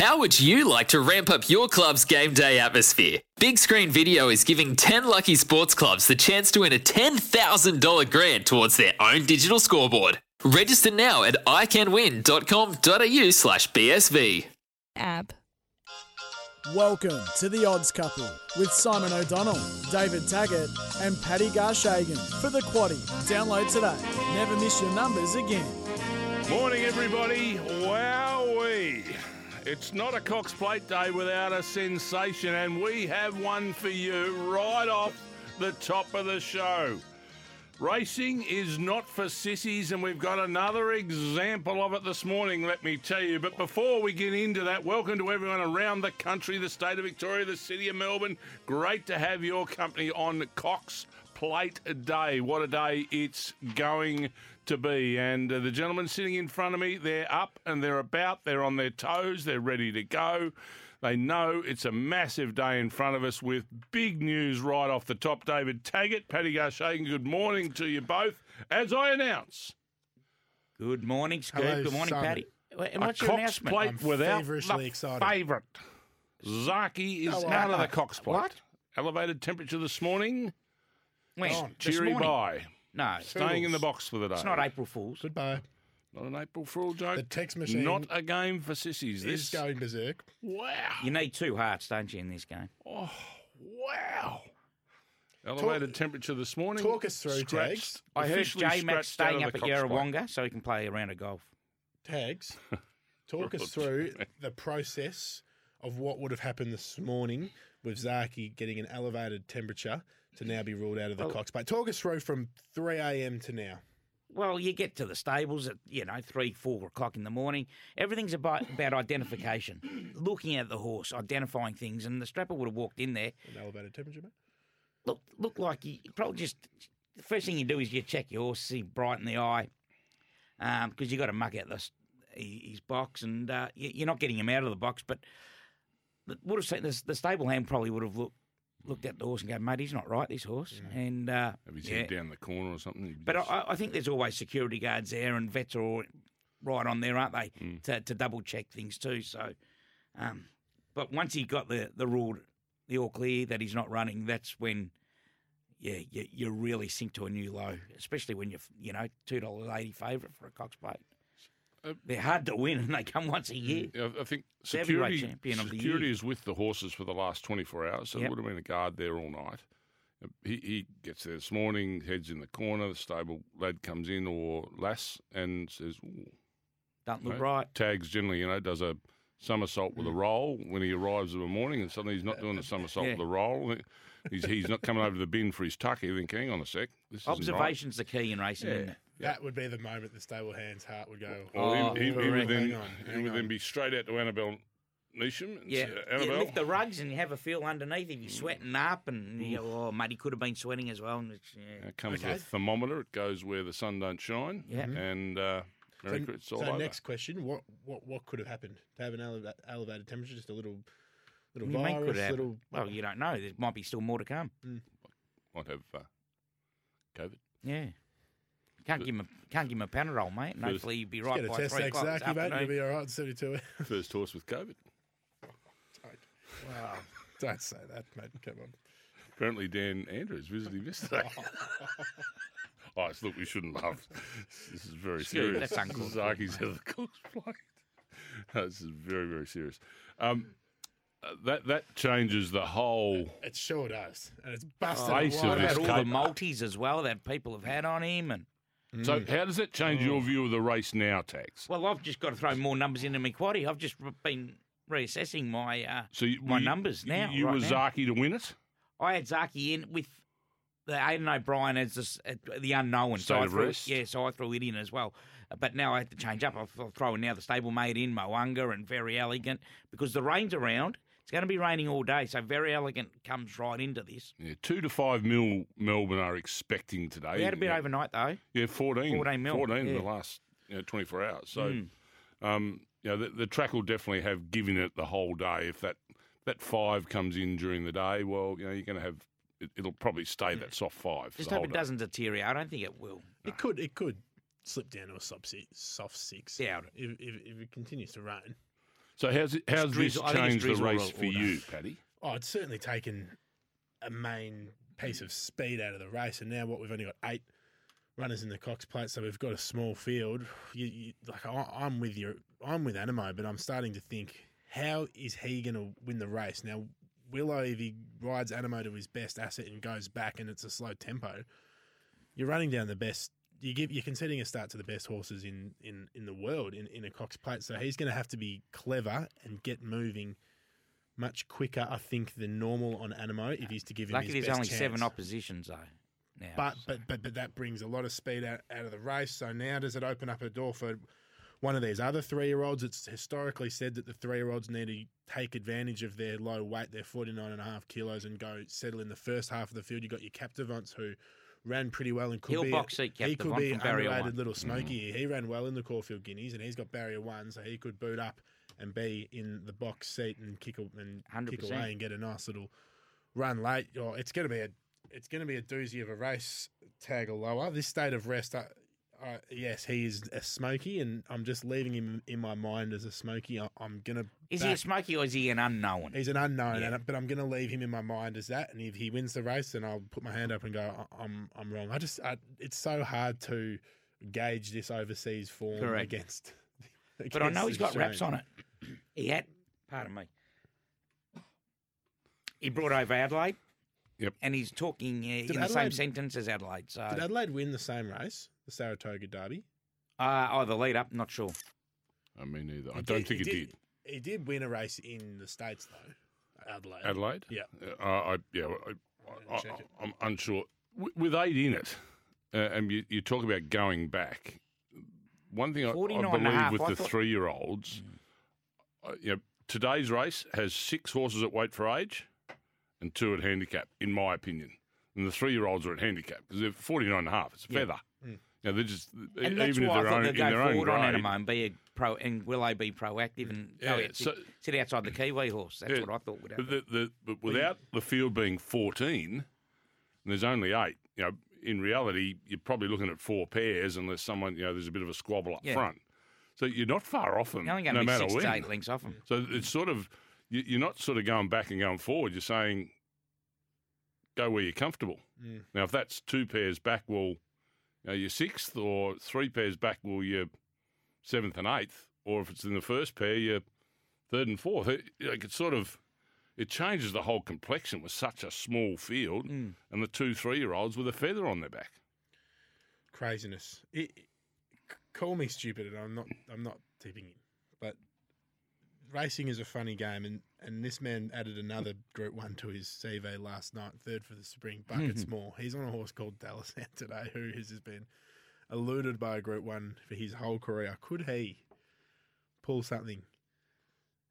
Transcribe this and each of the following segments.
How would you like to ramp up your club's game day atmosphere? Big Screen Video is giving 10 lucky sports clubs the chance to win a $10,000 grant towards their own digital scoreboard. Register now at iCanWin.com.au slash BSV. app. Welcome to the Odds Couple with Simon O'Donnell, David Taggart, and Paddy Garshagen for the Quaddy. Download today. Never miss your numbers again. Morning, everybody. Wowee. It's not a Cox Plate Day without a sensation, and we have one for you right off the top of the show. Racing is not for sissies, and we've got another example of it this morning, let me tell you. But before we get into that, welcome to everyone around the country, the state of Victoria, the city of Melbourne. Great to have your company on Cox Plate Day. What a day it's going to be. And uh, the gentlemen sitting in front of me, they're up and they're about, they're on their toes, they're ready to go. They know it's a massive day in front of us with big news right off the top. David Taggart, Paddy Garshagen, good morning to you both. As I announce, Good morning, Scoop. Hello, Good morning, Simon. Patty. And a what's your Cox announcement? plate I'm without feverishly the excited. favourite. Zaaki is Oh, out of the Cox plate. what? Elevated temperature this morning. When? on. This Cheery morning? bye. No, Staying in the box for the day. it's not April Fool's. Goodbye. Not an April Fool joke. The text machine Not a game for sissies. is This. going berserk. Wow. You need two hearts, don't you, in this game? Oh, wow. Elevated temperature this morning. talk us through, Scratched- Tags. I heard officially J Max staying up at Cox plate. Yarrawonga so he can play a round of golf. Tags, talk us through the process of what would have happened this morning with Zaaki getting an elevated temperature to now be ruled out of the Well- Cox plate. Talk us through from 3 a.m. to now. Well, you get to the stables at, you know, three, four o'clock in the morning. Everything's about, about identification, looking at the horse, identifying things. And the strapper would have walked in there, An elevated temperature, mate? look, look like you probably just, the first thing you do is you check your horse, see bright in the eye, because you got to muck out the, s- he- his box, and uh, you- you're not getting him out of the box. But would have seen the, the stable hand probably would have looked looked at the horse and go, mate, he's not right, this horse. And uh, Have his yeah. head down the corner or something. But just- I, I think there's always security guards there, and vets are all right on there, aren't they, to, to double check things too. So, um, but once he got the the rule, the all clear that he's not running, that's when, yeah, you, you really sink to a new low, especially when you're you know two dollars eighty favourite for a Cox plate. Uh, They're hard to win, and they come once a year. Yeah, I think The security, champion of the security is with the horses for the last 24 hours, so there would have been a guard there all night. He, he gets there this morning, heads in the corner, the stable lad comes in or lass and says, "Ooh," Don't look Right. right. tags generally, you know, does a somersault Mm. with a roll when he arrives in the morning and suddenly he's not doing a somersault Yeah. with a roll. He's, he's not coming over to the bin for his tuck. You think, hang on a sec. This isn't right." Observation's the key in racing, isn't it? That would be the moment the stable hand's heart would go. Well, Oh, he, he, he would then, Hang on, he hang would then be straight out to Annabelle Neasham. and Yeah, say, you Annabelle, lift the rugs and you have a feel underneath. If you're sweating up, and you go, oh, mate, he could have been sweating as well. And it's, yeah. It comes Okay. with a thermometer. It goes where the sun don't shine. Yeah. Mhm. And uh, Merry So, it's all so over. next question: What what what could have happened to have an eleva- elevated temperature? Just a little little What you virus, could happen? little. Well, you don't know. There might be still more to come. Might have uh, COVID. Yeah. Can't give him a can't give him a Panadol, mate. And First- hopefully you'll be right get a by test three Zaaki, o'clock this mate. You'll afternoon. be all right in seventy-two hours. First horse with COVID. Wow! Don't say that, mate. Come on. Apparently, Dan Andrews visited him yesterday. oh, it's- look, we shouldn't laugh. This is very Scoot, serious. that's uncalled for. Zaaki's out of the Cox plate. No, this is very, very serious. Um, uh, that that changes the whole. It sure does, and it's busted. Face it of What wide this about open. all the cape. multis as well that people have had on him? And So, how does that change Oh. your view of the race now, Tax? well, I've just got to throw more numbers into my quaddy. I've just been reassessing my uh, So, you, my you- numbers now. You right were now. Zaaki to win it. I had Zaaki in with the Aidan O'Brien as the, uh, the unknown. State so I of threw, rest. Yeah, so I threw it in as well. Uh, But now I have to change up. I've, I've thrown now the stablemate in, Moanga and Very Elegant, because the rain's around. It's going to be raining all day, so Very Elegant comes right into this. Yeah, two to five mil Melbourne are expecting today. We had a bit yeah, overnight, though. Yeah, 14. 14 mil, 14 in the last you know, 24 hours. So, Mm. um, you know, the, the track will definitely have given it the whole day. If that, that five comes in during the day, well, you know, you're going to have, it, it'll probably stay that soft five. Just hope it day. doesn't deteriorate. I don't think it will. It could it could slip down to a soft six. Soft six Doubt if, if, if it continues to rain. So how's it, how's this drizzle- I changed the race all- for all you, Paddy? Oh, it's certainly taken a main piece of speed out of the race, and now what we've only got eight runners in the Cox Plate, so we've got a small field. You, you, like I, I'm with you, I'm with Anamoe, but I'm starting to think, how is he going to win the race now? Willow, if he rides Anamoe to his best asset and goes back, and it's a slow tempo, you're running down the best. You give you're conceding a start to the best horses in in, in the world in, in a Cox Plate, so he's going to have to be clever and get moving much quicker, I think, than normal on Anamoe if he's to give him Lucky his there's best only chance. seven oppositions though. Now, But but but but that brings a lot of speed out, out of the race. So now does it open up a door for one of these other three year olds? It's historically said that the three year olds need to take advantage of their low weight, their 49 and a half kilos, and go settle in the first half of the field. You've got your Captivants who ran pretty well and could He'll be box seat he could be underrated one. little smoky. He ran well in the Caulfield Guineas, and he's got barrier one, so he could boot up and be in the box seat and kick a- and kick 100%. away and get a nice little run late. Oh, it's going to be a it's going to be a doozy of a race. Tag lower. This state of rest. Uh, Uh, yes, he is a smoky, and I'm just leaving him in my mind as a smoky. I, I'm gonna. is he a smoky or is he an unknown? He's an unknown, Yeah. and, but I'm going to leave him in my mind as that. And if he wins the race, then I'll put my hand up and go, "I- I'm I'm wrong. I just I, it's so hard to gauge this overseas form Correct. against. But I know he's got against wraps on it. He had, pardon me. He brought over Adelaide. Yep. And he's talking uh, in the same sentence as Adelaide. So, Did Adelaide win the same race, the Saratoga Derby? uh, oh, the lead up, not sure. I mean, neither. I He don't think he it did. He did win a race in the states though. Adelaide. Adelaide? Yeah. Uh, I, yeah, I, I, Check it. I, am unsure. W- With eight in it, uh, and you, you talk about going back, one thing I, I 49 and a believe with I the thought- three year olds, uh, you know, today's race has six horses at weight for age and two at handicap, in my opinion. And the three year olds are at handicap because they're 49 and a half. It's a feather. Mm. You know, they're just, And even that's if why I they're thought own, they'd in go their own forward on grade. Anamoe and be a pro, and will they be proactive and go Yeah, so- sit, sit outside the Kiwi horse? That's Yeah, what I thought would But, happen. the, the, but without the field being 14, and there's only eight, you know, in reality, you're probably looking at four pairs unless someone, you know, there's a bit of a squabble up Yeah. front. So you're not far off them, You're only going no to be matter six when. to eight links off them. So it's sort of, you- you're not sort of going back and going forward. You're saying, go where you're comfortable. Mm. Now, if that's two pairs back, well, you know, you're sixth, or three pairs back, well, you're seventh and eighth, or if it's in the first pair, you're third and fourth. It, like it's sort of, it changes the whole complexion with such a small field, Mm. and the two three-year-olds with a feather on their back. Craziness. It, it- call me stupid, and I'm not. I'm not tipping him, but racing is a funny game, and, and this man added another Group One to his CV last night, third for the spring buckets more. He's on a horse called Dalasan today, who has been eluded by a Group One for his whole career. Could he pull something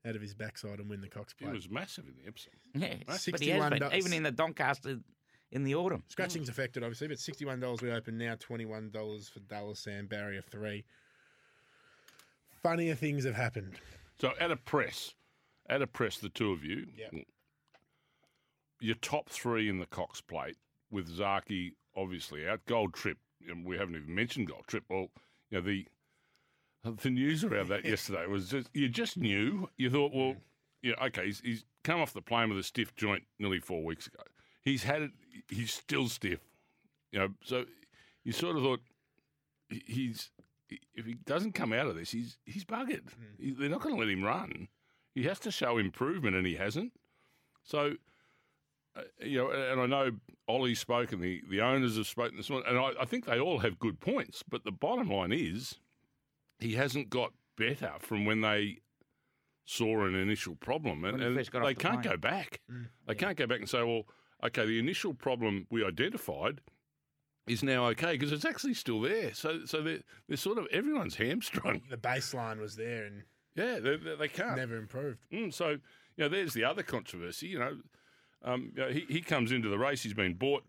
out of his backside and win the Cox It Plate? was massive in the Epsom. Yeah, but he has 61 been, dollars. even in the Doncaster in the autumn. Scratching's affected, obviously, but sixty-one dollars we open now. Twenty-one dollars for Dalasan Barrier Three. Funnier things have happened. So at a press, at a press, the two of you, Yep. your top three in the Cox Plate with Zaaki obviously out. Gold Trip, and we haven't even mentioned Gold Trip. Well, you know the the news around that yesterday was just you just knew. You thought, well, yeah, okay, he's, he's come off the plane with a stiff joint nearly four weeks ago. He's had it. He's still stiff. You know, so you sort of thought he's if he doesn't come out of this, he's he's buggered. He- they're not going to let him run. He has to show improvement, and he hasn't. So, uh, you know, and I know Ollie's spoken, the, the owners have spoken this morning, and I, I think they all have good points. But the bottom line is, he hasn't got better from when they saw an initial problem, and, and first got off they the can't plane. go back. They can't go back and say, well, okay, the initial problem we identified is now okay because it's actually still there. So, so they're, they're sort of everyone's hamstrung. The baseline was there and Yeah, they, they, can't. never improved. Mm, so, you know, there's the other controversy. You know, um, you know, he, he comes into the race, he's been bought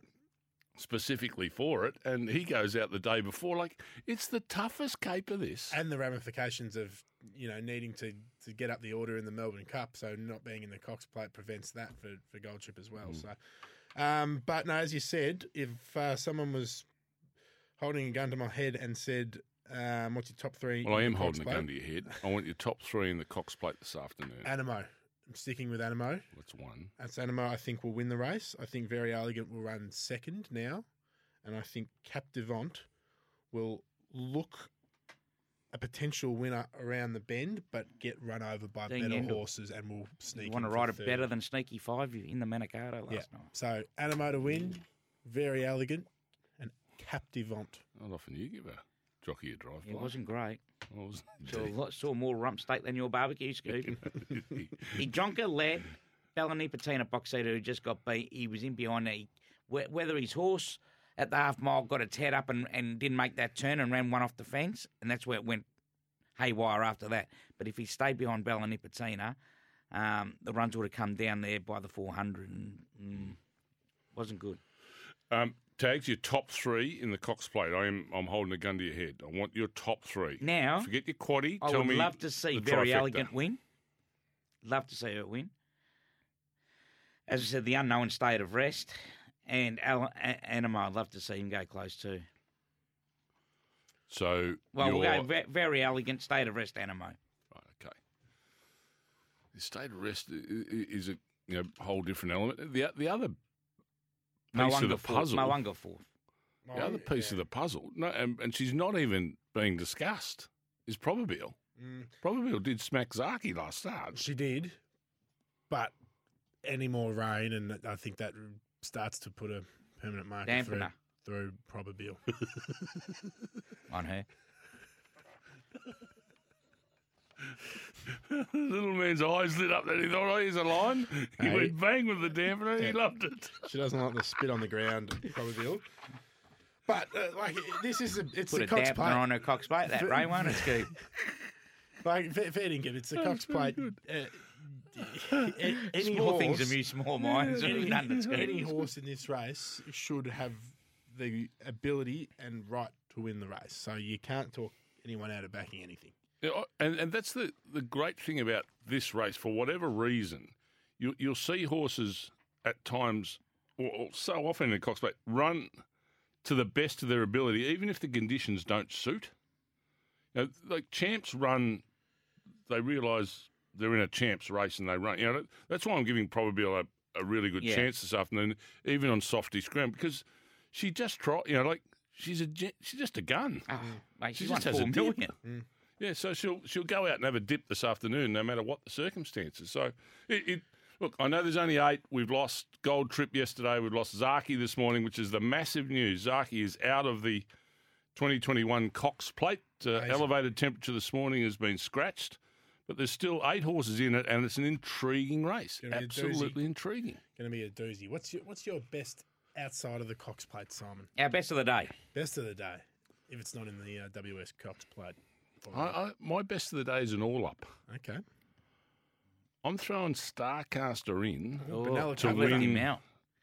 specifically for it, and he goes out the day before. Like, it's the toughest cape of this. And the ramifications of you know needing to, to get up the order in the Melbourne Cup, so not being in the Cox Plate prevents that for, for Gold Trip as well. So, um, but no, as you said, if uh, someone was holding a gun to my head and said Um, what's your top three? Well, I am holding a gun to your head. I want your top three in the Cox Plate this afternoon. Anamoe. I'm sticking with Anamoe. That's one. That's Anamoe. I think will win the race. I think Very Elegant will run second now, and I think Captivant will look a potential winner around the bend, but get run over by Ding better Endel. horses and will sneak. You want to in for ride it third. better than Sneaky Five in the Manikato last Yeah. night. So Anamoe to win, Very Elegant, and Captivant. Not often you give a jockey a drive. It by. wasn't great. I wasn't Saw, a lot- saw more rump steak than your barbecue scoop. indeed. he Jonker led Bella Nipotina box seater who just got beat. He was in behind the whe- whether his horse at the half mile got its head up and, and didn't make that turn and ran one off the fence, and that's where it went haywire after that. But if he stayed behind Bella Nipotina, um, the runs would have come down there by the 400 and mm, wasn't good. um, tags your top three in the Cox Plate. I am. I'm holding a gun to your head. I want your top three. Now, Forget your quaddy. I Tell would me love to see Very trifecta. Elegant win. Love to see her win. As I said, the unknown state of rest. And Al- A- Anamoe, I'd love to see him go close too. So Well, we'll go ve- very elegant state of rest Anamoe. Right, okay. The state of rest i- i- is a you know, whole different element. The the other piece of the Moanga fourth. puzzle, Moanga fourth. the other piece of the puzzle, no, and, and she's not even being discussed, is Probabeel. Mm. Probabeel did smack Zaaki last start. She did, but any more rain, and I think that starts to put a permanent marker through, Dampener through Probabeel. on her. Little man's eyes lit up. Then he thought, "Oh, here's a line." He Hey. went bang with the dampener. and He loved it. she doesn't like the spit on the ground, Probabeel. But uh, like this is a it's Put the a Cox dampener plate. on her cox plate. That Ray won't it, Scoop? Like fair, fair dinkum, it's the Cox plate. Uh, a- any Small horse, things amuse small minds. any, None that's good. any horse in this race should have the ability and right to win the race. So you can't talk anyone out of backing anything. Yeah, and and that's the the great thing about this race. For whatever reason, you you'll see horses at times, or, or so often in the Cox Plate, run to the best of their ability, even if the conditions don't suit. You know, like champs run, they realise they're in a champs race and they run. You know, that's why I'm giving Probabeel a, a really good Yeah. chance this afternoon, even on softy ground, because she just try. You know, like she's a she's just a gun. Oh, mate, She she won just has a four dip. million. Yeah, so she'll she'll go out and have a dip this afternoon, no matter what the circumstances. So, it, it look, I know there's only eight. We've lost Gold Trip yesterday. We've lost Zaaki this morning, which is the massive news. Zaaki is out of the 2021 Cox Plate. Uh, elevated temperature this morning has been scratched, but there's still eight horses in it, and it's an intriguing race. Gonna be a doozy. Absolutely intriguing. Going to be a doozy. What's your What's your best outside of the Cox plate, Simon? Our best of the day. Best of the day, if it's not in the uh, WS Cox plate. I, I, my best of the day is an all up. Okay. I'm throwing Starcaster in. Oh, to win. him out.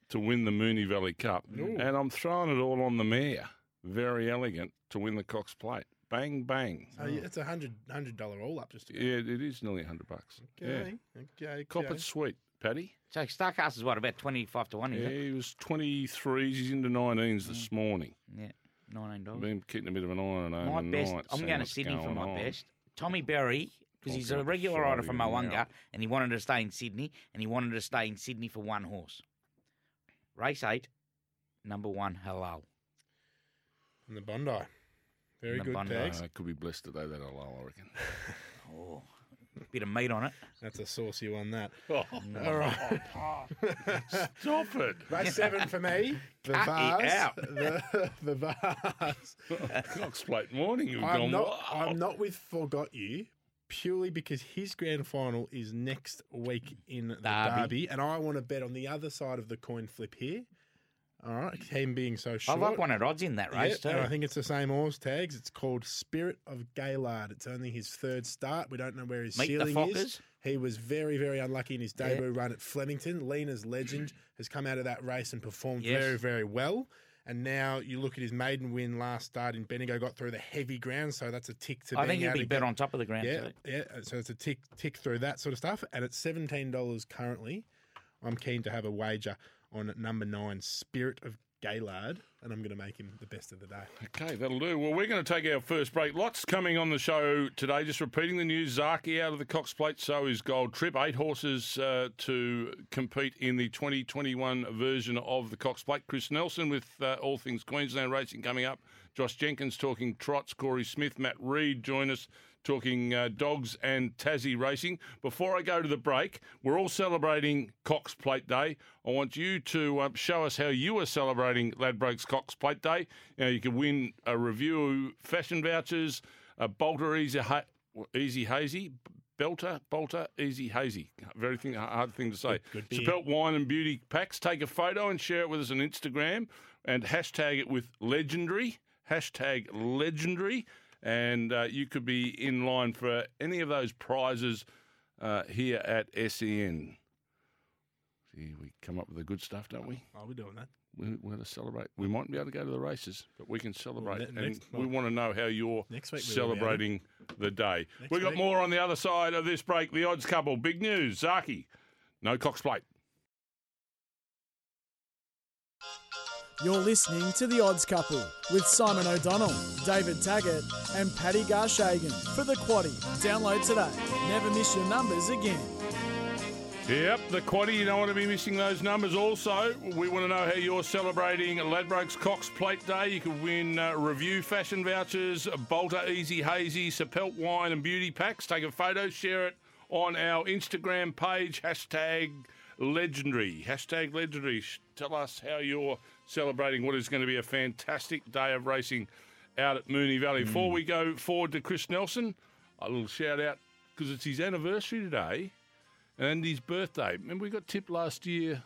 to win the Moonee Valley Cup. And I'm throwing it all on the mare. Very elegant to win the Cox Plate. Bang, bang. So yeah, it's a hundred hundred dollar all up just to go. Yeah, it is nearly 100 bucks. Okay. Yeah. Okay. Cop okay. it sweet, Paddy. So Starcast is what about twenty five to one? Is Yeah, it? he was 23s. He's into 19s this mm. morning. Yeah, nineteen I've dollars. been keeping a bit of an eye on it My best. overnight, I'm seeing going to what's Sydney for my on. best. Tommy Berry, because he's a regular rider from Friday Moanga, now. and he wanted to stay in Sydney, and he wanted to stay in Sydney for one horse. Race eight, number one, Halal. From the Bondi. Very good Bondi. tags. Uh, could be blessed today, that allow, I reckon. Oh, bit of meat on it. That's a saucy one. That. Oh, All right. stop it. Race seven for me. The Cut it out. The, the vase. Cox Plate morning. You've I'm gone, not. wow. I'm not with Forgot You purely because his grand final is next week in the Derby. Derby, and I want to bet on the other side of the coin flip here. All right, him being so short. I like one of odds in that race Yeah, and I think it's the same horse tags. It's called Spirit of Gaylard. It's only his third start. We don't know where his Meet the ceiling is. He was very, very unlucky in his Yeah. debut run at Flemington. Lena's legend has come out of that race and performed Yes. very, very well. And now you look at his maiden win last start in Bendigo, got through the heavy ground, so that's a tick to I think he'll be better on top of the ground yeah, too. yeah. Uh, so it's a tick tick through that sort of stuff. And at seventeen dollars currently, I'm keen to have a wager on number nine, Spirit of Gaylard, and I'm going to make him the best of the day. Okay, that'll do. Well, we're going to take our first break. Lots coming on the show today. Just repeating the news: Zaaki out of the Cox Plate, so is Gold Trip. Eight horses uh, to compete in the 2021 version of the Cox Plate. Chris Nelson with uh, all things Queensland racing coming up. Josh Jenkins talking trots. Corey Smith, Matt Reed join us talking uh, dogs and Tassie racing. Before I go to the break, we're all celebrating Cox Plate Day. I want you to uh, show us how you are celebrating Ladbrokes Cox Plate Day. You, know, you can win a review fashion vouchers, a Bolter Easy, ha- easy Hazy, Belter, Bolter, Easy Hazy. Very thing, hard thing to say. Good- good beer. Spelt wine and beauty packs. Take a photo and share it with us on Instagram and hashtag it with legendary. Hashtag legendary. And uh, you could be in line for any of those prizes uh, here at SEN. See, we come up with the good stuff, don't we? I'll be doing that. We- We're going to celebrate. We mightn't be able to go to the races, but we can celebrate. ne- and we well, want to know how you're next week we will be able to. celebrating the day. Next We've got week. more on the other side of this break. The odds couple. Big news. Zaaki. No Cox Plate. You're listening to The Odds Couple with Simon O'Donnell, David Taggart, and Paddy Garshagen for the Quaddy. Download today. Never miss your numbers again. Yep, the quaddy. You don't want to be missing those numbers. Also, we want to know how you're celebrating Ladbrokes Cox Plate Day. You can win uh, review fashion vouchers, Bolter Easy Hazy, Sapelt wine and beauty packs. Take a photo, share it on our Instagram page. Hashtag legendary. Hashtag legendary. Tell us how you're celebrating what is going to be a fantastic day of racing out at Moonee Valley. Hmm. Before we go forward to Chris Nelson, a little shout out because it's his anniversary today and his birthday. Remember, we got tipped last year,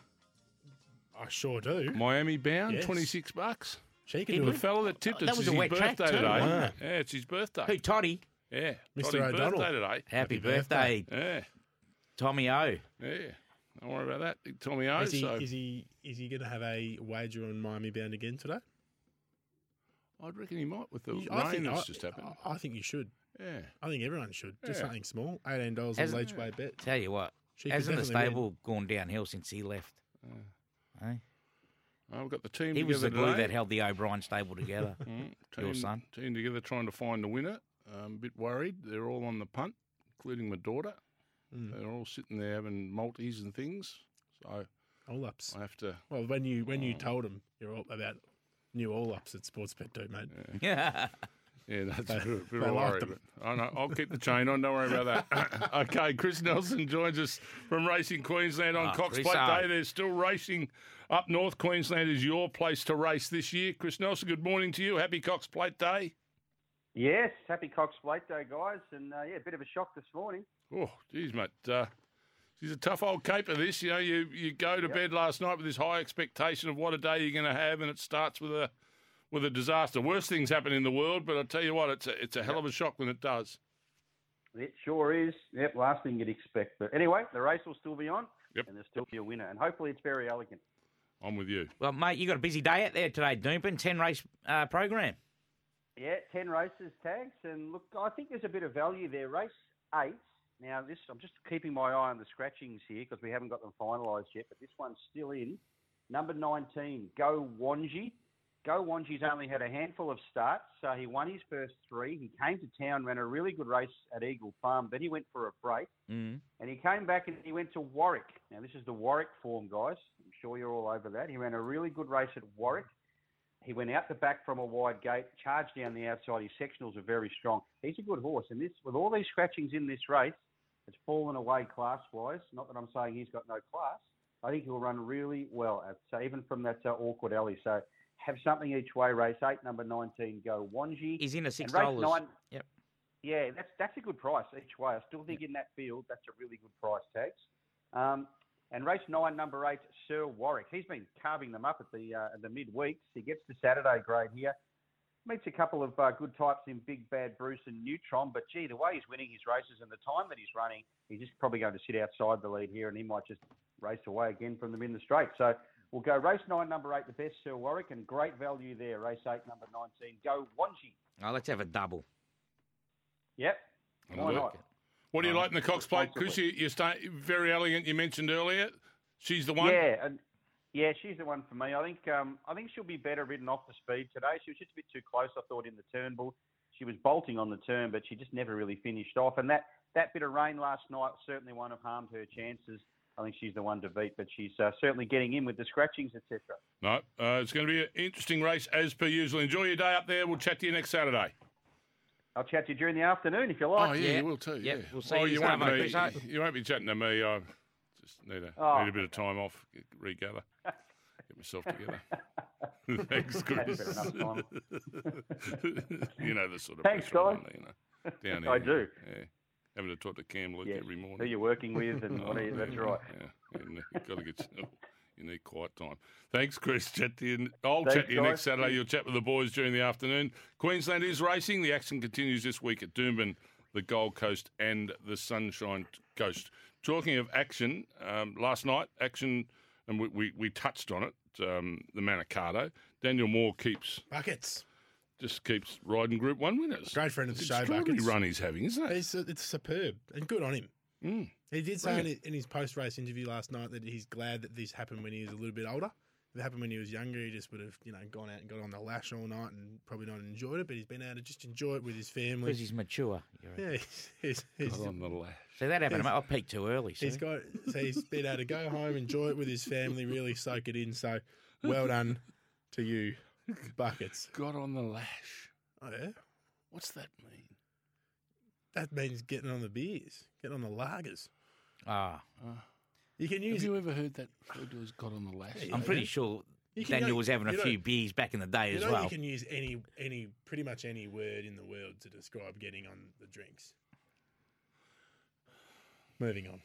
I sure do. Miami bound, Yes. 26 bucks. She can Did do The it. fella that tipped it, that it's was a his wet track birthday too, today. wasn't? Yeah, it's his birthday. Who, Toddy? Yeah, Mr. Toddie's O'Donnell. birthday today. Happy, Happy birthday, birthday. Yeah, Tommy O. yeah. Don't worry about that. Big Tommy O. Is he, so is he is he going to have a wager on Miami bound again today? I'd reckon he might with the You- rain that's I, just happened. I, I think you should. yeah. I think everyone should. Just Yeah. something small. Eighteen dollars on Hasn't- each way bet. Tell you what, She hasn't the definitely win. stable gone downhill since he left? Eh? Oh, we've got the team He was the glue today. that held the O'Brien stable together. Mm, Your son. Team together trying to find the winner. Um, a bit worried. They're all on the punt, including my daughter. Mm. They're all sitting there having multis and things. So All ups. I have to. Well, when you when you told them you're all about new all ups at Sportsbet, too, mate. yeah. Yeah, that's They- a bit, bit they of a worry. them. But I know. I'll keep the chain on. Don't worry about that. okay, Chris Nelson joins us from Racing Queensland on Oh, Cox Plate. Day. There's still racing up north. Queensland is your place to race this year. Chris Nelson, good morning to you. Happy Cox Plate Day. Yes, happy Cox Plate Day, guys, and uh, yeah, a bit of a shock this morning. Oh, geez, mate. Uh, she's a tough old caper. This, you know, you you go to bed last night with this high expectation of what a day you're going to have, and it starts with a with a disaster. Worst things happen in the world, but I tell you what, it's a it's a hell of a shock when it does. It sure is. Yep, last thing you'd expect. But anyway, the race will still be on, Yep. and there'll still be a winner, and hopefully it's very elegant. I'm with you. Well, mate, you got a busy day out there today, Doomben. Ten race uh, program. Yeah, ten races tags, and look, I think there's a bit of value there. Race eight. Now, this I'm just keeping my eye on the scratchings here because we haven't got them finalised yet, but this one's still in. Number 19, Go Wanji. Go Wanji's only had a handful of starts, so he won his first three. He came to town, ran a really good race at Eagle Farm, then he went for a break, Mm. and he came back and he went to Warwick. Now, this is the Warwick form, guys. I'm sure you're all over that. He ran a really good race at Warwick. He went out the back from a wide gate, charged down the outside. His sectionals are very strong. He's a good horse, and this with all these scratchings in this race, it's fallen away class wise. Not that I'm saying he's got no class. I think he'll run really well, at, so even from that uh, awkward alley. So have something each way. Race eight, number 19, go Wanji. He's in a six dollars. nine- Yep. Yeah, that's that's a good price each way. I still think in that field that's a really good price tags. Um, and race nine, number eight, Sir Warwick. He's been carving them up at the uh, the midweeks. He gets to Saturday grade here. Meets a couple of uh, good types in Big Bad Bruce and Neutron, but gee, the way he's winning his races and the time that he's running, he's just probably going to sit outside the lead here, and he might just race away again from them in the straight. So we'll go race nine, number eight, the best Sir Warwick, and great value there. Race eight, number nineteen, go Wanji. Oh, let's have a double. Yep. Why not? What do you Um, like in the Cox Plate, Chris? You, responsibly. you start very elegant. You mentioned earlier. She's the one. Yeah, and Yeah, she's the one for me. I think um, I think she'll be better ridden off the speed today. She was just a bit too close, I thought, in the Turnbull. She was bolting on the turn, but she just never really finished off. And that, that bit of rain last night certainly won't have harmed her chances. I think she's the one to beat, but she's uh, certainly getting in with the scratchings, etc. No, uh, it's going to be an interesting race as per usual. Enjoy your day up there. We'll chat to you next Saturday. I'll chat to you during the afternoon if you oh, like. Oh, yeah, Yeah. you will too. Yep, yeah. we'll see oh, you you won't, be, Chris, you won't be chatting to me. I just need a, Oh. need a bit of time off, get, regather, get myself together. Thanks, Chris. Fair enough, you know the sort of Thanks, pressure I'm guys. under, you know, down here. I do. Yeah. Having to talk to Cam Luke Yes. every morning. Who you're working with and what are you, Oh, that's yeah, right. Yeah, and you've got to get. You need quiet time. Thanks, Chris. Chat to you. I'll Thanks, chat to you guys. next Saturday. You'll chat with the boys during the afternoon. Queensland is racing. The action continues this week at Doomben, the Gold Coast, and the Sunshine Coast. Talking of action, um, last night action, and we, we, we touched on it. Um, the Manikato. Daniel Moor keeps Buckets. just keeps riding Group One winners. Great friend of the It's show, extraordinary Buckets. run he's having, isn't it? It's, it's superb and good on him. Mm. He did say in Brilliant. his, in his post race interview last night that he's glad that this happened when he was a little bit older. If it happened when he was younger, he just would have, you know, gone out and got on the lash all night and probably not enjoyed it. But he's been able to just enjoy it with his family. Because he's mature. you reckon. yeah, he's, he's, he's, Got on the lash. See, that happened. I peaked too early. See? he's got so he's been able to go home, enjoy it with his family, really soak it in. So, well done to you, buckets. Got on the lash. Oh yeah, What's that mean? That means getting on the beers, getting on the lagers. Ah, You can use Have you ever heard that word was got on the lash? Yeah, I'm pretty sure You Daniel go- was having a you know- few beers back in the day You as know, well. you can use any, any, pretty much any word in the world to describe getting on the drinks. Moving on.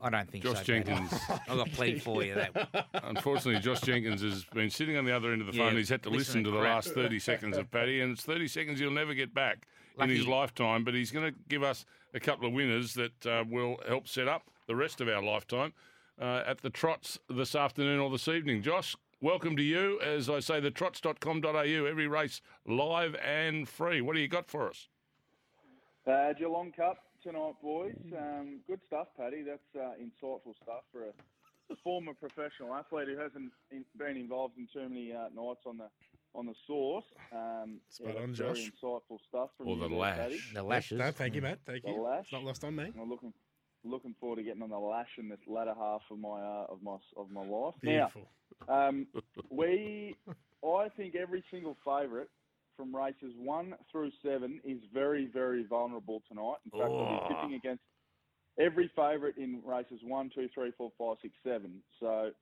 I don't think Josh so. Paddy. Jenkins. I've got plenty for you. That Unfortunately, Josh Jenkins has been sitting on the other end of the Yeah, phone. He's had to listen listening to to the crap. last 30 seconds of Paddy, and it's 30 seconds he'll never get back in his lifetime. But he's going to give us a couple of winners that uh, will help set up the rest of our lifetime uh, at the trots this afternoon or this evening. Josh, welcome to you. As I say, the trots.com.au, every race live and free. What do you got for us? Uh, Geelong Cup tonight, boys. Um, good stuff, Paddy. That's uh, insightful stuff for a former professional athlete who hasn't in, been involved in too many uh, nights on the on the source. Um, Spot yeah, on, very Josh. insightful stuff from Or the there, lash. Paddy. the lashes. No, thank you, Matt. Thank The you. lash. It's not lost on me. I'm looking looking forward to getting on the lash in this latter half of my uh, of my of my life. Beautiful. Now, um, we, I think every single favourite from races one through seven is very, very vulnerable tonight. In fact, we'll Oh. be tipping against every favourite in races one, two, three, four, five, six, seven. So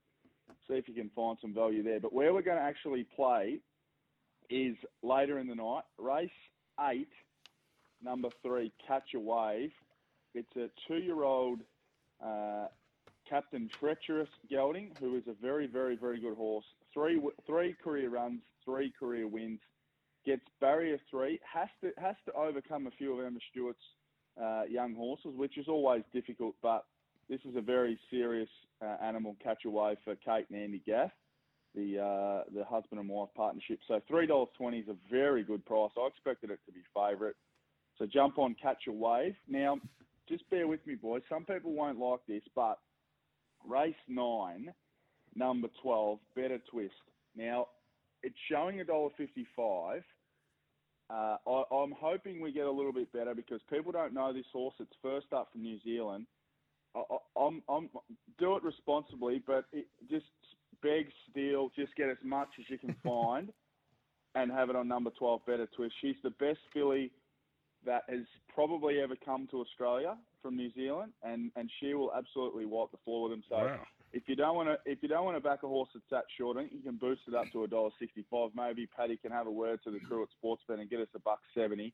see if you can find some value there. But where we're going to actually play is later in the night. Race eight, number three, Catch a Wave. It's a two-year-old uh, Captain Treacherous Gelding, who is a very, very, very good horse. Three three career runs, three career wins. Gets barrier three. Has to has to overcome a few of Emma Stewart's uh, young horses, which is always difficult. But this is a very serious uh, animal Catch a Wave for Kate and Andy Gath, the uh, the husband and wife partnership. So three dollars twenty is a very good price. I expected it to be favourite. So jump on catch a wave. Now, just bear with me, boys. Some people won't like this, but race nine, number twelve, better twist. Now, it's showing a dollar fifty-five. Uh, I, I'm hoping we get a little bit better because people don't know this horse. It's first up from New Zealand. I, I, I'm, I'm do it responsibly, but it, just beg, steal, just get as much as you can find, and have it on number twelve, better twist. She's the best filly that has probably ever come to Australia from New Zealand, and, and she will absolutely wipe the floor with them. So Wow. If you don't want to, if you don't want to back a horse that's that short, I think you can boost it up to a dollar sixty-five. Maybe Paddy can have a word to the crew at Sportsbet and get us a buck seventy.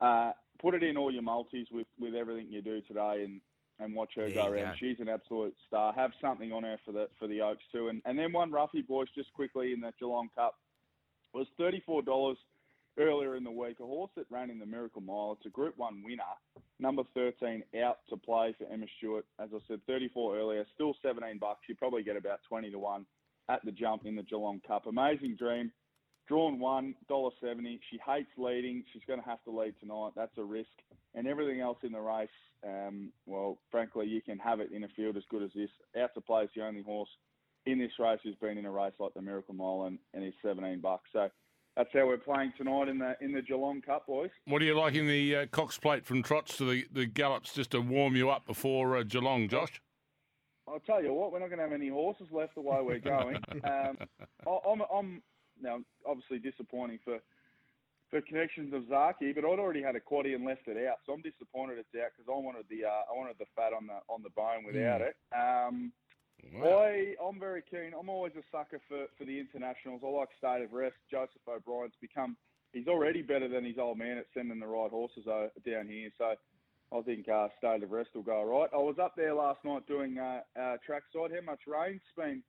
Uh, put it in all your multis with, with everything you do today, and, and watch her go around. go. She's an absolute star. Have something on her for the for the Oaks too, and and then one Ruffy boys just quickly in the Geelong Cup was thirty four dollars earlier in the week. A horse that ran in the Miracle Mile. It's a Group One winner. Number 13 out to play for Emma Stewart. As I said, 34 earlier, still 17 bucks. You probably get about 20 to 1 at the jump in the Geelong Cup. Amazing dream. Drawn one, $1.70. She hates leading. She's going to have to lead tonight. That's a risk. And everything else in the race, um, well, frankly, you can have it in a field as good as this. Out to play is the only horse in this race who's been in a race like the Miracle Mile and, and is 17 bucks. So that's how we're playing tonight in the in the Geelong Cup, boys. What do you like in the uh, Cox Plate from trots to the, the gallops just to warm you up before uh, Geelong, Josh? I'll tell you what, we're not going to have any horses left the way we're going. um, I- I'm, I'm now obviously disappointing for for connections of Zaaki, but I'd already had a quaddy and left it out, so I'm disappointed it's out because I wanted the uh, I wanted the fat on the on the bone without it. Um, Wow. I I'm very keen. I'm always a sucker for, for the internationals. I like State of Rest. Joseph O'Brien's become he's already better than his old man at sending the right horses down here. So I think uh, State of Rest will go all right. I was up there last night doing uh, uh, trackside. How much rain's been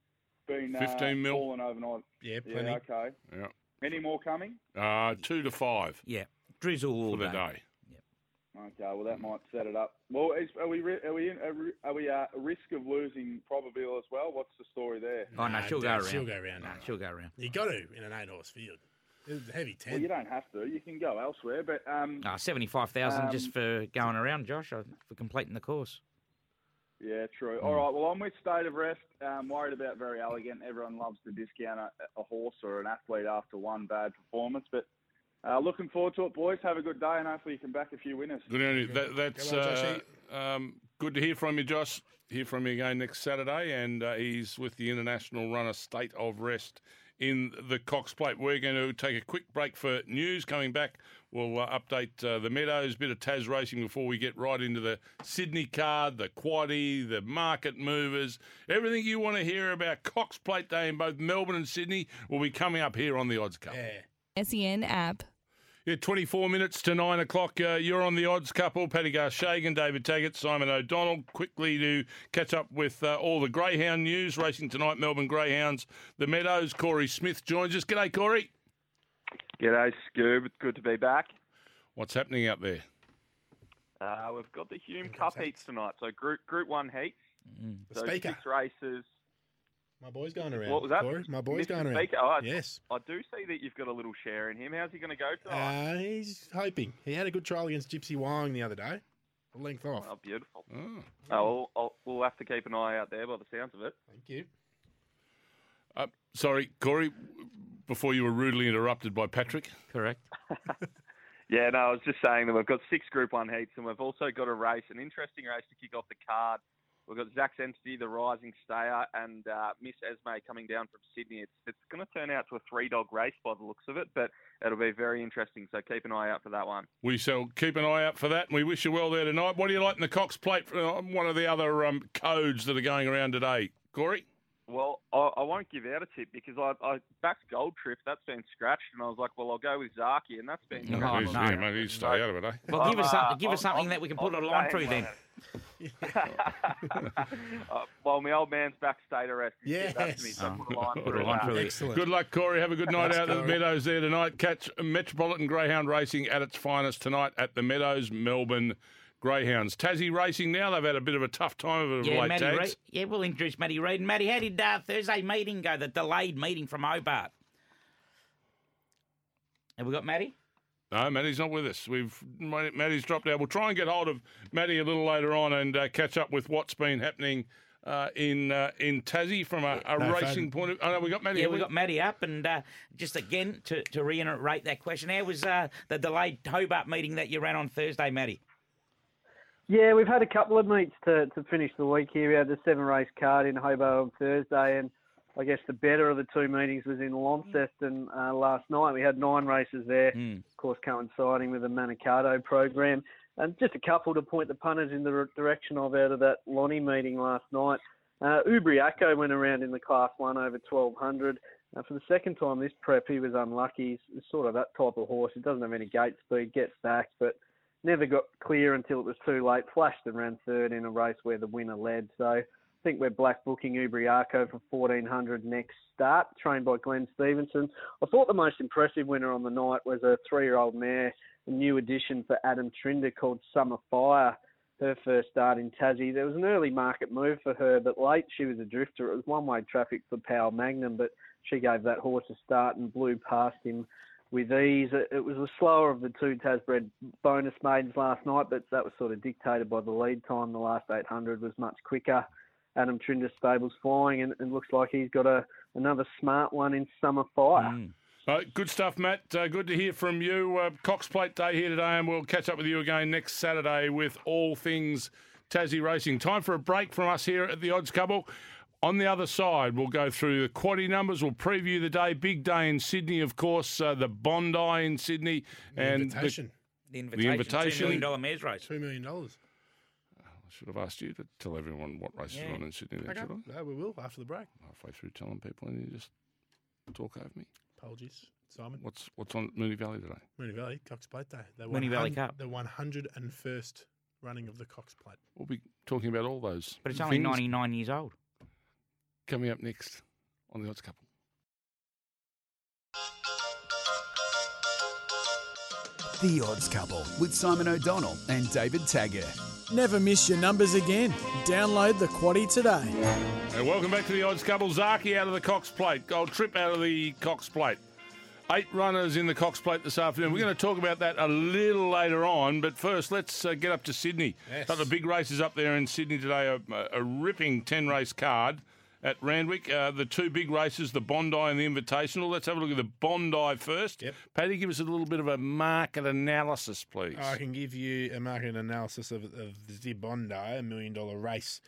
been uh, 15 mil. falling overnight? Yeah, plenty. Yeah, okay. Yeah. Any more coming? Uh, two to five Yeah, drizzle all for the day. day. Okay, well that might set it up. Well, is, are we re- are we in, are we- are we uh, a risk of losing Probabeel as well? What's the story there? Oh no, Nah, she'll go Dad, around. she'll go around. Nah, she'll go around. You got to in an eight horse field. It's a heavy Well, you don't have to. You can go elsewhere, but um, Ah, seventy-five thousand just Um, for going around, Josh, uh, for completing the course. Yeah, true. All right. Well, I'm with State of Rest. Um, worried about very elegant. Everyone loves to discount a, a horse or an athlete after one bad performance, but uh, looking forward to it, boys. Have a good day, and hopefully you can back a few winners. Good on you. That, that's uh, um, good to hear from you, Josh. Hear from you again next Saturday, and uh, he's with the international runner State of Rest in the Cox Plate. We're going to take a quick break for news. Coming back, we'll uh, update uh, the Meadows, bit of Taz racing before we get right into the Sydney card, the Quaddy, the market movers, everything you want to hear about Cox Plate Day in both Melbourne and Sydney will be coming up here on the Odds Cup. Yeah. SEN app. Yeah, 24 minutes to 9 o'clock. Uh, you're on the odds couple. Paddy Garshagen, David Taggart, Simon O'Donnell. Quickly to catch up with uh, all the Greyhound news. Racing tonight, Melbourne Greyhounds. The Meadows, Corey Smith joins us. G'day, Corey. G'day, Scoob. It's good to be back. What's happening out there? Uh, we've got the Hume Cup heats tonight. So Group Group One heats. The So speaker. six races. My boy's going around. What was that? Corey. My boy's Mr. going around. Speaker. Oh, I, Yes. I do see that you've got a little share in him. How's he going to go tonight? Uh, he's hoping. He had a good trial against Gypsy Wong the other day. A length off. oh, beautiful. Oh. Oh, well, I'll, we'll have to keep an eye out there by the sounds of it. Thank you. Uh, sorry, Corey, before you were rudely interrupted by Patrick. Correct. Yeah, no, I was just saying that we've got six Group One heats, and we've also got a race, an interesting race to kick off the card. We've got Zach's Entity, the Rising Stayer, and uh, Miss Esme coming down from Sydney. It's it's going to turn out to a three dog race by the looks of it, but it'll be very interesting. So keep an eye out for that one. We shall keep an eye out for that, and we wish you well there tonight. What do you like in the Cox Plate? Uh, one of the other um, codes that are going around today, Corey? Well, I, I won't give out a tip because I, I backed Gold Trip. That's been scratched, and I was like, well, I'll go with Zaaki, and that's been Oh, scratched. no. yeah, mate, you stay out of it, eh? Well, give us Uh, something. Give us something I'm- that we can put I'm a line through then. uh, well, my old man's back state arrest. He said that to me, so Yes. put a line through that. Excellent. Good luck, Corey. Have a good night out at the Meadows there tonight. Catch Metropolitan Greyhound Racing at its finest tonight at the Meadows, Melbourne Greyhounds. Tassie Racing now, they've had a bit of a tough time of it Yeah, late Matty tags. Reid. Yeah, we'll introduce Matty Reid. And Matty, how did uh, Thursday meeting go? The delayed meeting from Hobart. Have we got Matty? No, Matty's not with us. We've Matty's dropped out. We'll try and get hold of Matty a little later on and uh, catch up with what's been happening uh, in uh, in Tassie from a, a No, racing phone. point of. Oh no, we got Matty. Yeah, have we got Matty up, and uh, just again to, to reiterate that question, how was uh, the delayed Hobart meeting that you ran on Thursday, Matty? Yeah, we've had a couple of meets to, to finish the week here. We had the seven race card in Hobart on Thursday, and I guess the better of the two meetings was in Launceston uh, last night. We had nine races there, Mm. of course, coinciding with the Manikato program. And just a couple to point the punters in the r- direction of out of that Lonnie meeting last night. Uh, Ubriaco went around in the Class 1 over 1200. Uh, for the second time this prep, he was unlucky. He's sort of that type of horse. He doesn't have any gate speed, gets back, but never got clear until it was too late. Flashed and ran third in a race where the winner led. So I think we're black booking Ubriaco for 1400 next start, trained by Glenn Stevenson. I thought the most impressive winner on the night was a three-year-old mare, a new addition for Adam Trinder called Summer Fire. Her first start in Tassie. There was an early market move for her, but late she was a drifter. It was one-way traffic for Power Magnum, but she gave that horse a start and blew past him with ease. It it was the slower of the two Tasbred bonus maidens last night, but that was sort of dictated by the lead time. The last 800 was much quicker. Adam Trinder stables flying, and, and looks like he's got a another smart one in Summer Fire. Mm. Uh, good stuff, Matt. Uh, good to hear from you. Uh, Cox Plate Day here today, and we'll catch up with you again next Saturday with all things Tassie racing. Time for a break from us here at the Odds Couple. On the other side, we'll go through the quaddy numbers. We'll preview the day. Big day in Sydney, of course. Uh, the Bondi in Sydney, The and invitation. The invitation, invitation. $2 million mares race. Two million dollars. I should have asked you to tell everyone what race is Yeah. on in Sydney. Then, Okay, should I? no, we will after the break. Halfway through telling people, and you just talk over me. Apologies, Simon. What's what's on Mooney Valley today? Mooney Valley Cox Plate Day. The Mooney Valley Cup. The one hundred and first running of the Cox Plate. We'll be talking about all those. But it's only 99 years old. Coming up next on the Odds Couple. The Odds Couple with Simon O'Donnell and David Taggart. Never miss your numbers again. Download the Quaddy today. And welcome back to the Odds Couple. Zaaki out of the Cox Plate. Gold Trip out of the Cox Plate. Eight runners in the Cox Plate this afternoon. We're going to talk about that a little later on, but first let's uh, get up to Sydney. Yes. Couple of big races up there in Sydney today. A, a ripping 10 race card at Randwick. Uh, the two big races, the Bondi and the Invitational. Let's have a look at the Bondi first. Yep. Paddy, give us a little bit of a market analysis, please. I can give you a market analysis of, of the Bondi, a million dollar race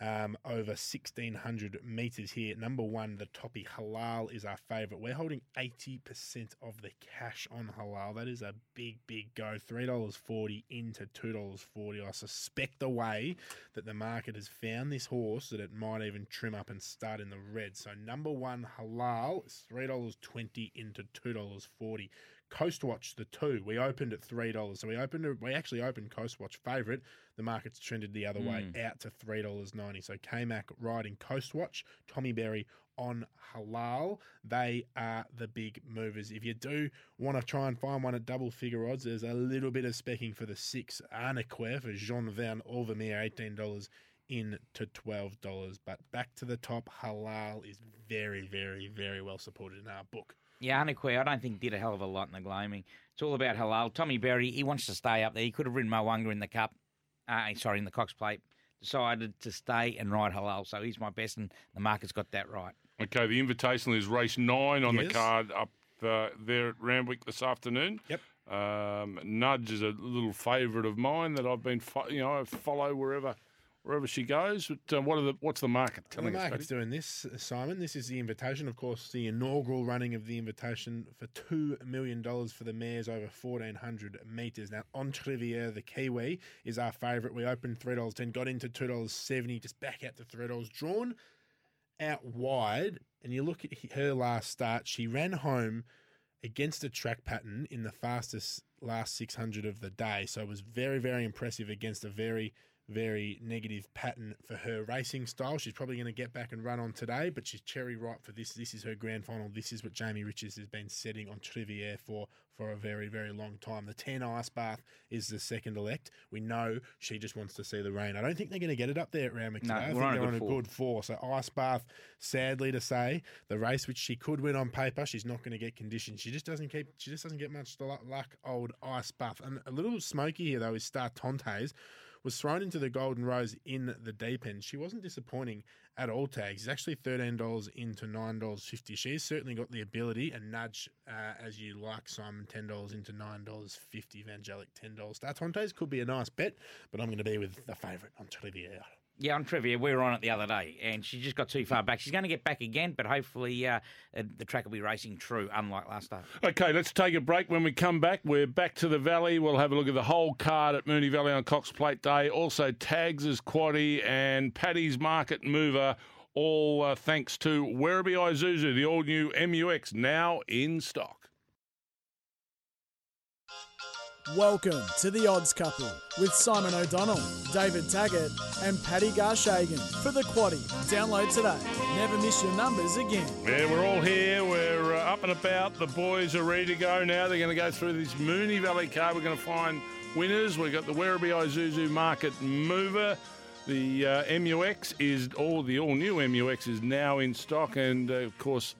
um, over 1,600 metres here. Number one, the Toppy Halal is our favourite. We're holding 80% of the cash on Halal. That is a big, big go. $3.40 into $2.40. I suspect the way that the market has found this horse that it might even trim up and start in the red. So number one, Halal is $3.20 into $2.40. Coastwatch, the two, we opened at three dollars. So we opened, we actually opened Coastwatch favourite. The market's trended the other way, hmm. out to three dollars ninety. So K-Mac riding Coastwatch, Tommy Berry on Halal. They are the big movers. If you do want to try and find one at double figure odds, there's a little bit of specking for the six Arnequer for Jean Van Overmeer, eighteen dollars in to twelve dollars. But back to the top, Halal is very, very, very well supported in our book. Yeah, Anakwe, I don't think did a hell of a lot in the gloaming. It's all about halal. Tommy Berry, he wants to stay up there. He could have ridden Moanga in the cup. Uh, sorry, in the Cox Plate. Decided to stay and ride halal, so he's my best, and the market's got that right. Okay, the Invitational is race nine on the card up uh, there at Randwick this afternoon. Yep. Um, Nudge is a little favourite of mine that I've been, fo- you know, I follow wherever wherever she goes. But uh, what are the what's the market telling the us? market's doing this, uh, Simon. This is the invitation, of course, the inaugural running of the invitation for two million dollars for the mares over fourteen hundred meters. Now, Entriviere, the Kiwi, is our favourite. We opened three dollars ten, got into two dollars seventy, just back out to three dollars, drawn out wide. And you look at her last start; she ran home against a track pattern in the fastest last 600 of the day. So it was very, very impressive against a very, very negative pattern for her racing style. She's probably going to get back and run on today, but she's cherry ripe for this. This is her grand final. This is what Jamie Richards has been setting Entriviere for for a very, very long time. The 10 Ice Bath is the second elect. We know she just wants to see the rain. I don't think they're going to get it up there at Randwick No. I we're think on they're on a four. good four. So Ice Bath, sadly to say, the race which she could win on paper, she's not going to get conditioned. She just doesn't keep. She just doesn't get much luck. luck old Ice Bath. And a little smoky here though is Star Tontes. Was thrown into the Golden Rose in the deep end. She wasn't disappointing at all. Tags. It's actually thirteen dollars into nine dollars fifty. She's certainly got the ability and nudge uh, as you like. Simon ten dollars into nine dollars fifty. Evangelic ten dollars. Star Tontes could be a nice bet, but I'm going to be with the favourite Entriviere. Yeah, on trivia, we were on it the other day, and she just got too far back. She's going to get back again, but hopefully uh, uh, the track will be racing true, unlike last time. Okay, let's take a break. When we come back, we're back to the Valley. We'll have a look at the whole card at Moonee Valley on Cox Plate Day. Also, Tags' as Quaddy and Paddy's Market Mover. All uh, thanks to Werribee Isuzu, the all new MUX, now in stock. Welcome to the Odds Couple with Simon O'Donnell, David Taggart, and Paddy Garshagen for the Quaddy. Download today. Never miss your numbers again. Yeah, we're all here. We're uh, up and about. The boys are ready to go now. They're going to go through this Moonee Valley card. We're going to find winners. We've got the Werribee Isuzu Market Mover. The uh, MUX is all the all new MUX is now in stock, and uh, of course,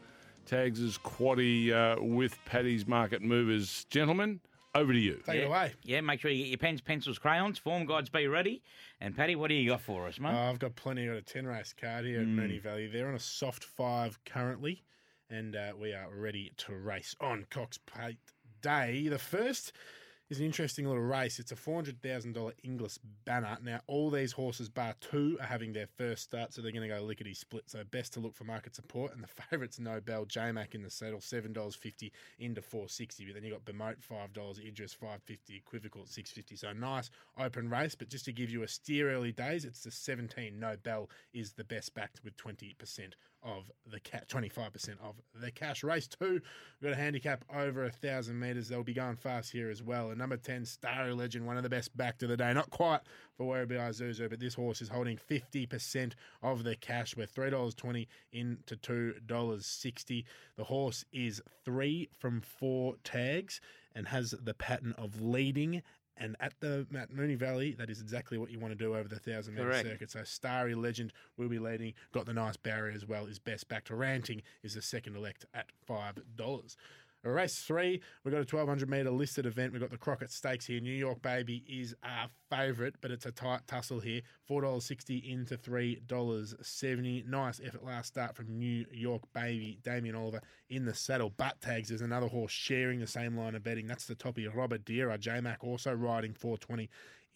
Tags' is Quaddy uh, with Paddy's Market Movers. Gentlemen, over to you. Take yeah. it away. Yeah, make sure you get your pens, pencils, crayons. Form guides be ready. And Paddy, what do you got for us, mate? Oh, I've got plenty. I've got a 10 race card here at Mm. Moonee Valley. They're on a soft five currently, and uh, we are ready to race on Cox Plate Day. The first is an interesting little race. It's a $400,000 Inglis banner. Now, all these horses, bar two, are having their first start, so they're going to go lickety split. So, best to look for market support. And the favourite's Nobel J Mac in the saddle, $7.50 into 460 But then you've got Bemote, $5, Idris, 550 Equivocal at 650 So, nice open race. But just to give you a steer early days, it's the 17 Nobel is the best backed with 20% of the cash, 25% of the cash. Race two, we've got a handicap over a thousand metres. They'll be going fast here as well. And number 10, Starry Legend, one of the best back to the day. Not quite for Werribee Isuzu, but this horse is holding 50% of the cash. We're $3.20 into $2.60. The horse is three from four tags and has the pattern of leading and at the Matt Moonee Valley, that is exactly what you want to do over the thousand meter Correct. circuit. So Starry Legend will be leading, got the nice barrier as well. Is best back to ranting is the second elect at five dollars. Race three, we've got a 1200 metre listed event. We've got the Crockett Stakes here. New York Baby is our favourite, but it's a tight tussle here. $4.60 into $3.70. Nice effort last start from New York Baby. Damien Oliver in the saddle. Butt tags, there's another horse sharing the same line of betting. That's the toppy Robert Deera. J Mac also riding 420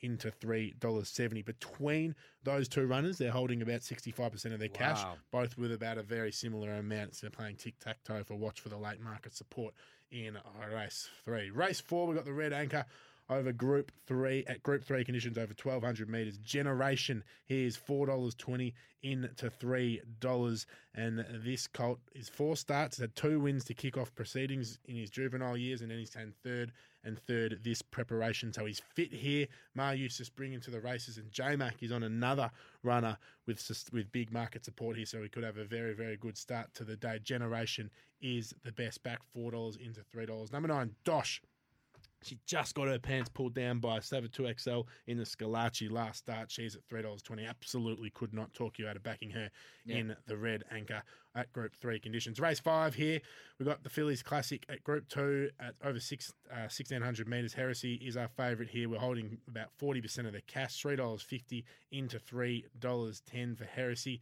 into $3.70. Between those two runners, they're holding about 65% of their cash, both with about a very similar amount. So they're playing tic tac toe for watch for the late market support in race three. Race four, we've got the red anchor over group three at group three conditions over 1200 meters generation here's four dollars 20 into three dollars and this colt is four starts had two wins to kick off proceedings in his juvenile years and then he's taken third and third this preparation. So he's fit here. Mar used to spring into the races and J-Mac is on another runner with with big market support here so he could have a very very good start to the day. Generation is the best back four dollars into three dollars. Number nine Dosh she just got her pants pulled down by Sava 2XL in the Scalacci last start. She's at $3.20. Absolutely could not talk you out of backing her Yeah. in the red anchor at Group 3 conditions. Race 5 here. We've got the Fillies Classic at Group 2 at over six, uh, 1,600 metres. Heresy is our favourite here. We're holding about 40% of the cash, $3.50 into $3.10 for Heresy.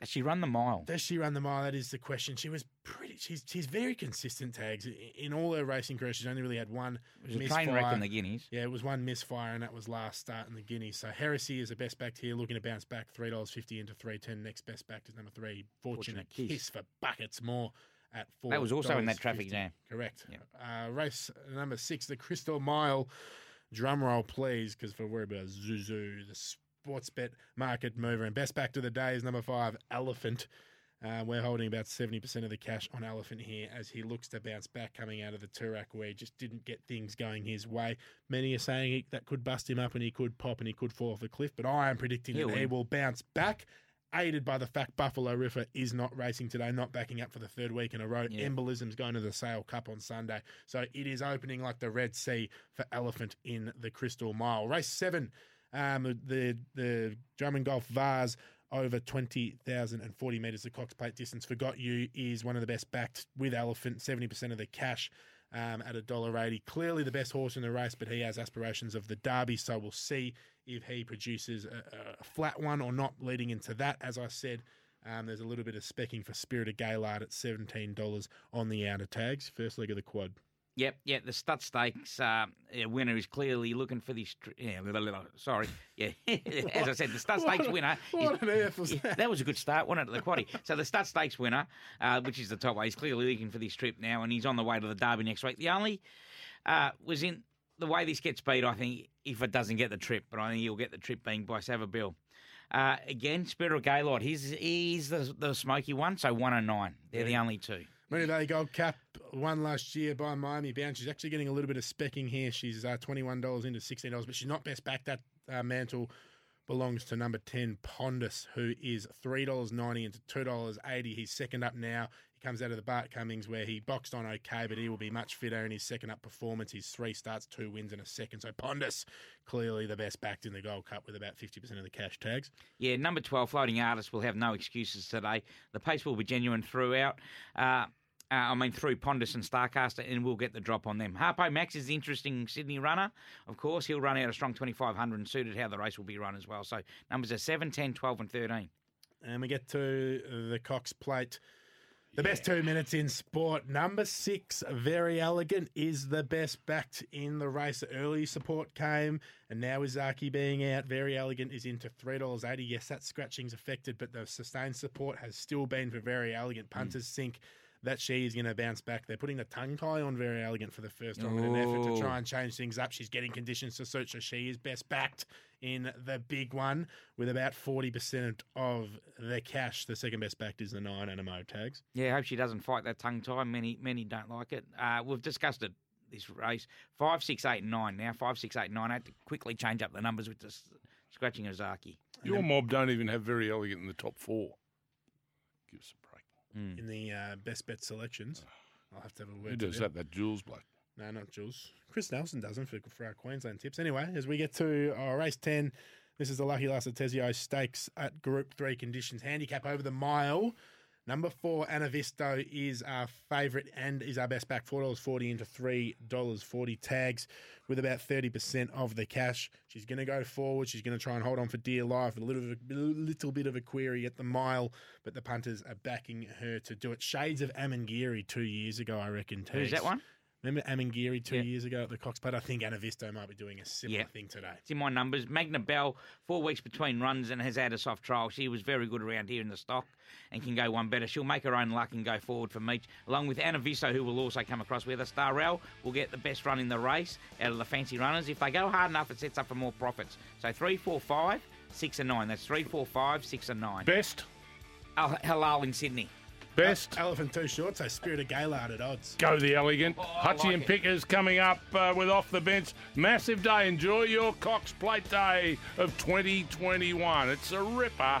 Has she run the mile? Does she run the mile? That is the question. She was pretty. She's she's very consistent. Tags in all her racing career. She's only really had one It was train wreck in the Guineas. Yeah, it was one misfire, and that was last start in the Guineas. So Heresy is the best backed here, looking to bounce back three dollars fifty into three ten. Next best backed is number three, Fortunate, Fortunate Kiss. Kiss. for buckets more at four. That was also in that traffic jam. Correct. Yep. Uh, race number six, the Crystal Mile. Drum roll, please, because for Werribee Isuzu, the sports bet market mover, and best back to the day is number five, Elephant. Uh, we're holding about 70% of the cash on Elephant here as he looks to bounce back coming out of the Toorak where he just didn't get things going his way. Many are saying he, that could bust him up and he could pop and he could fall off a cliff, but I am predicting He'll that he will bounce back. Aided by the fact Buffalo River is not racing today, not backing up for the third week in a row. Yeah. Embolism's going to the Sale Cup on Sunday. So it is opening like the Red Sea for Elephant in the Crystal Mile. Race seven, um, the the Drummond Golf Vase over 20,040 metres. The Cox Plate distance forgot You is one of the best backed with Elephant, 70% of the cash. Um, at a dollar eighty, clearly the best horse in the race, but he has aspirations of the Derby. So we'll see if he produces a, a flat one or not. Leading into that, as I said, um, there's a little bit of specking for Spirit of Gaylard at seventeen dollars on the outer tags. First leg of the quad. Yep, yeah, the Stud Stakes uh, winner is clearly looking for this. Tr- yeah, blah, blah, blah, sorry. Yeah, as I said, the Stud Stakes winner. What is- on earth was yeah, that? that was a good start, wasn't it, at the quaddy? So the Stud Stakes winner, uh, which is the top way, he's clearly looking for this trip now, and he's on the way to the Derby next week. The only uh, was in the way this gets beat, I think, if it doesn't get the trip, but I think he'll get the trip being by Savabeel. Uh, again, Spirit of Gaylord, he's, he's the, the smoky one, so 109. They're the only two. Moonee Valley Gold Cup won last year by Miami Bound. She's actually getting a little bit of specking here. She's uh, $21 into $16, but she's not best back. That uh, mantle belongs to number 10, Pondus, who is $3.90 into $2.80. He's second up now. He comes out of the Bart Cummings where he boxed on okay, but he will be much fitter in his second up performance. He's three starts, two wins, and a second. So Pondus, clearly the best backed in the Gold Cup with about 50% of the cash tags. Yeah, number 12, Floating Artist, will have no excuses today. The pace will be genuine throughout. Uh, Uh, I mean, through Pondus and Starcaster, and we'll get the drop on them. Harpo Max is the interesting Sydney runner. Of course, he'll run out a strong 2,500 and suited how the race will be run as well. So numbers are 7, 10, 12, and 13. And we get to the Cox Plate. The best two minutes in sport. Number six, Very Elegant, is the best backed in the race. The early support came, and now Zaaki being out, Very Elegant is into $3.80. Yes, that scratching's affected, but the sustained support has still been for Very Elegant. Punters think that she is going to bounce back. They're putting the tongue tie on Very Elegant for the first time in an effort to try and change things up. She's getting conditions to suit, so she is best backed in the big one with about 40% of the cash. The second best backed is the nine Anamoe tags. Yeah, I hope she doesn't fight that tongue tie. Many, many don't like it. Uh, we've discussed it this race. Five, six, eight, nine. Now five, six, eight, nine. I had to quickly change up the numbers with the s- scratching Ozaki. Your mob don't even have very elegant in the top four. Give us a break. In the uh, best bet selections. I'll have to have a word. Who does that? That Jules bloke. No, not Jules. Chris Nelson doesn't for, for our Queensland tips. Anyway, as we get to uh, race 10, this is the Lucky Lassa Tesio Stakes at Group 3 conditions. Handicap over the mile. Number four, Anavisto, is our favourite and is our best back. $4.40 into $3.40 tags with about 30% of the cash. She's going to go forward. She's going to try and hold on for dear life. A little, a little bit of a query at the mile, but the punters are backing her to do it. Shades of Amangiri two years ago, I reckon. Who's that one? Remember Amangiri two Yeah. years ago at the Cox Plate? I think Anavisto might be doing a similar Yeah. thing today. It's in my numbers. Magna Bell, four weeks between runs and has had a soft trial. She was very good around here in the stock and can go one better. She'll make her own luck and go forward for Meach, along with Anavisto, who will also come across with us. Starrell will get the best run in the race out of the fancy runners. If they go hard enough, it sets up for more profits. So three, four, five, six, and nine. That's three, four, five, six, and nine. Best? Al- Halal in Sydney. Best? Elephant too short, so Spirit of Gaylord at odds. Go the elegant. Oh, Hutchie like and it. Pickers coming up uh, with off the bench. Massive day. Enjoy your Cox Plate Day of 2021. It's a ripper.